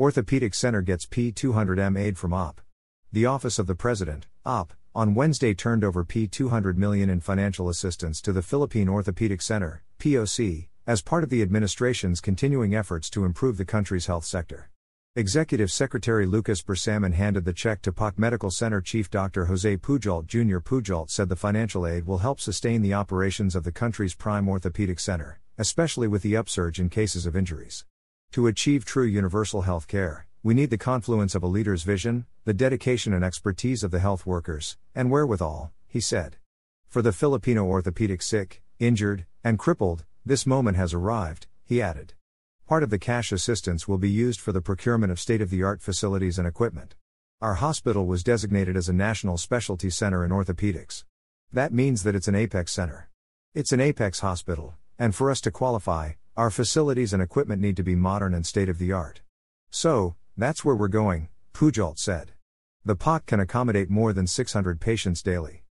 Orthopedic Center gets P200M aid from OP. The Office of the President, OP, on Wednesday turned over P200 million in financial assistance to the Philippine Orthopedic Center, POC, as part of the administration's continuing efforts to improve the country's health sector. Executive Secretary Lucas Bersamin handed the check to POC Medical Center Chief Dr. Jose Pujalt Jr. Pujalt said the financial aid will help sustain the operations of the country's prime orthopedic center, especially with the upsurge in cases of injuries. To achieve true universal health care, we need the confluence of a leader's vision, the dedication and expertise of the health workers, and wherewithal, he said. For the Filipino orthopedic sick, injured, and crippled, this moment has arrived, he added. Part of the cash assistance will be used for the procurement of state of the art facilities and equipment. Our hospital was designated as a national specialty center in orthopedics. That means that it's an apex center. It's an apex hospital, and for us to qualify, our facilities and equipment need to be modern and state of the art. So, that's where we're going, Pujalt said. The POC can accommodate more than 600 patients daily.